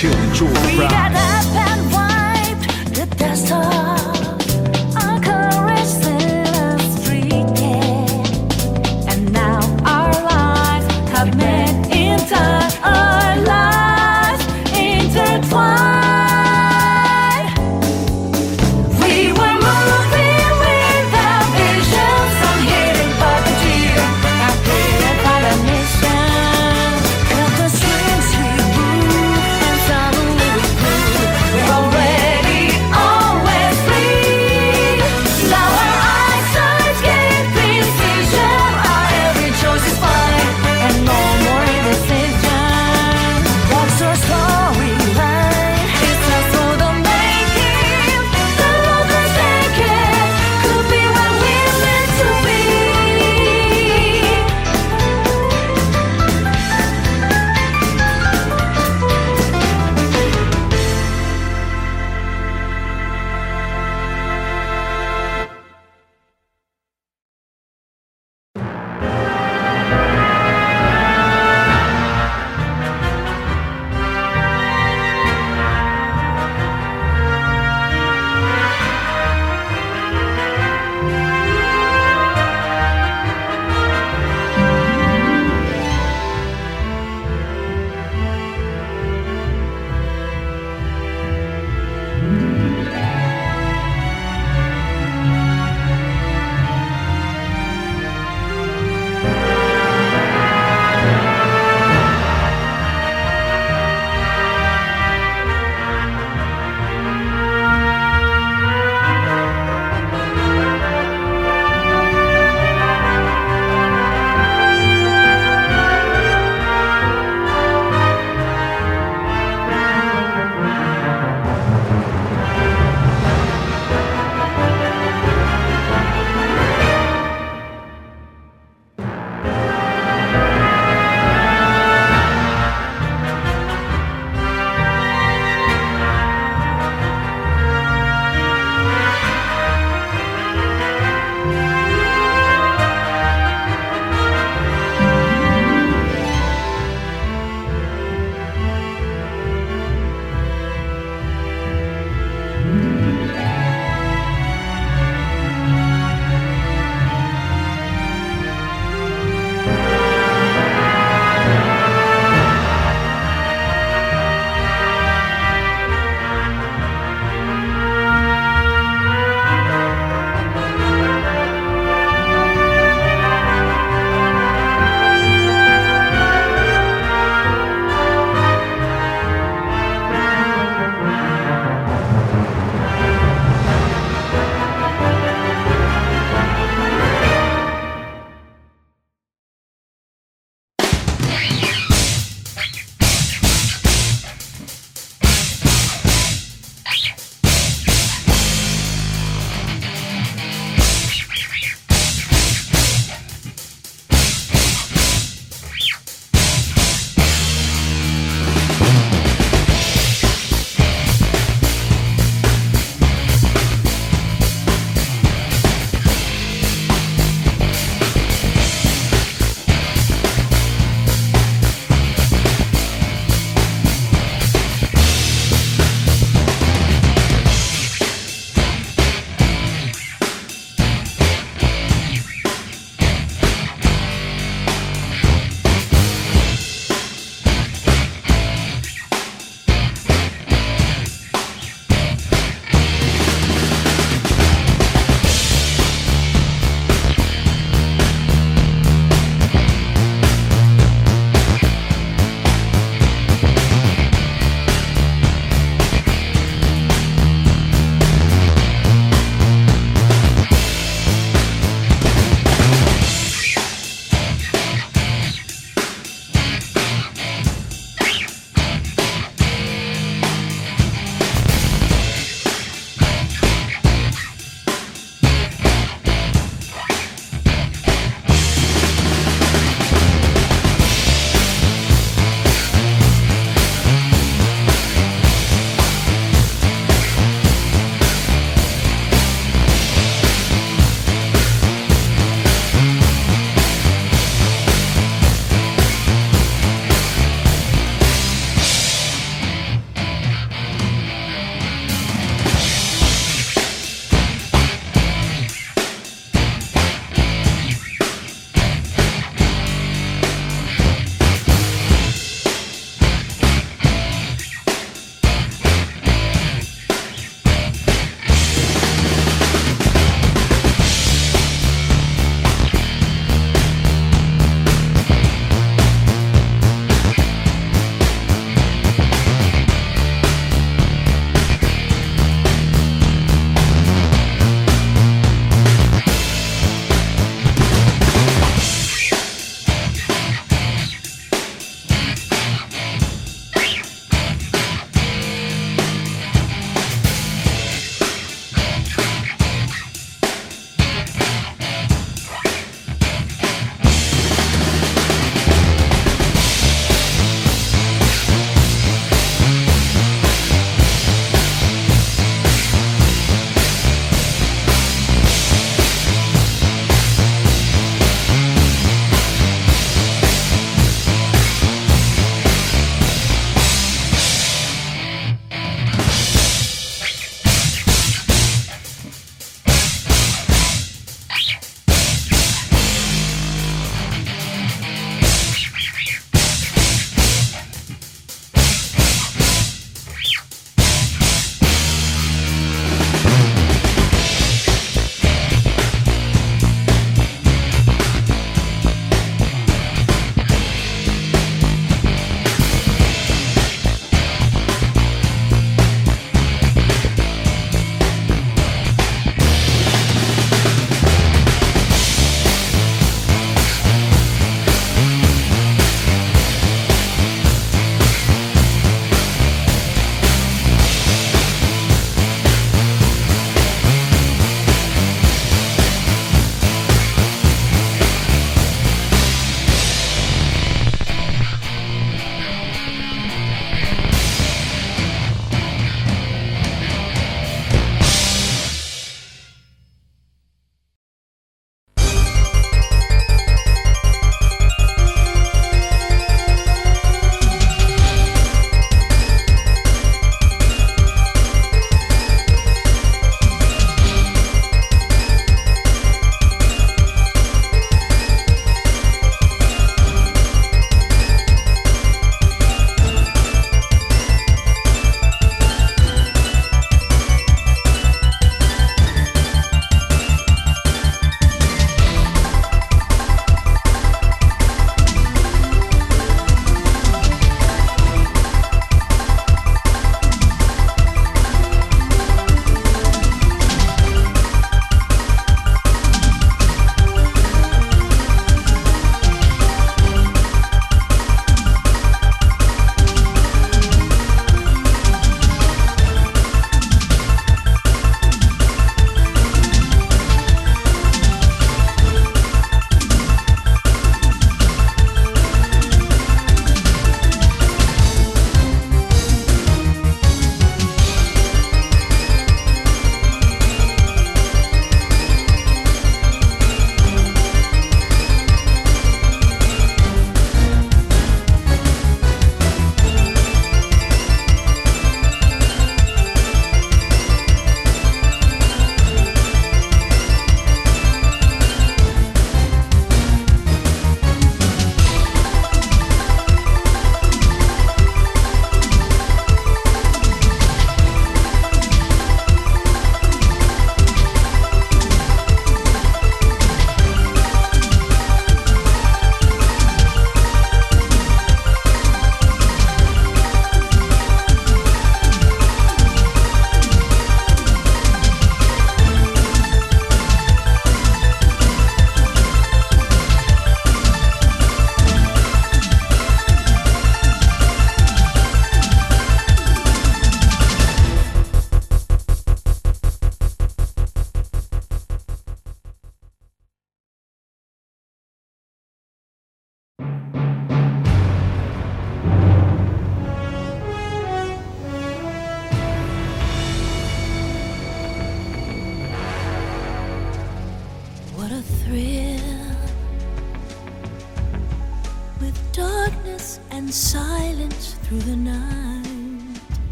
庆祝 Friday。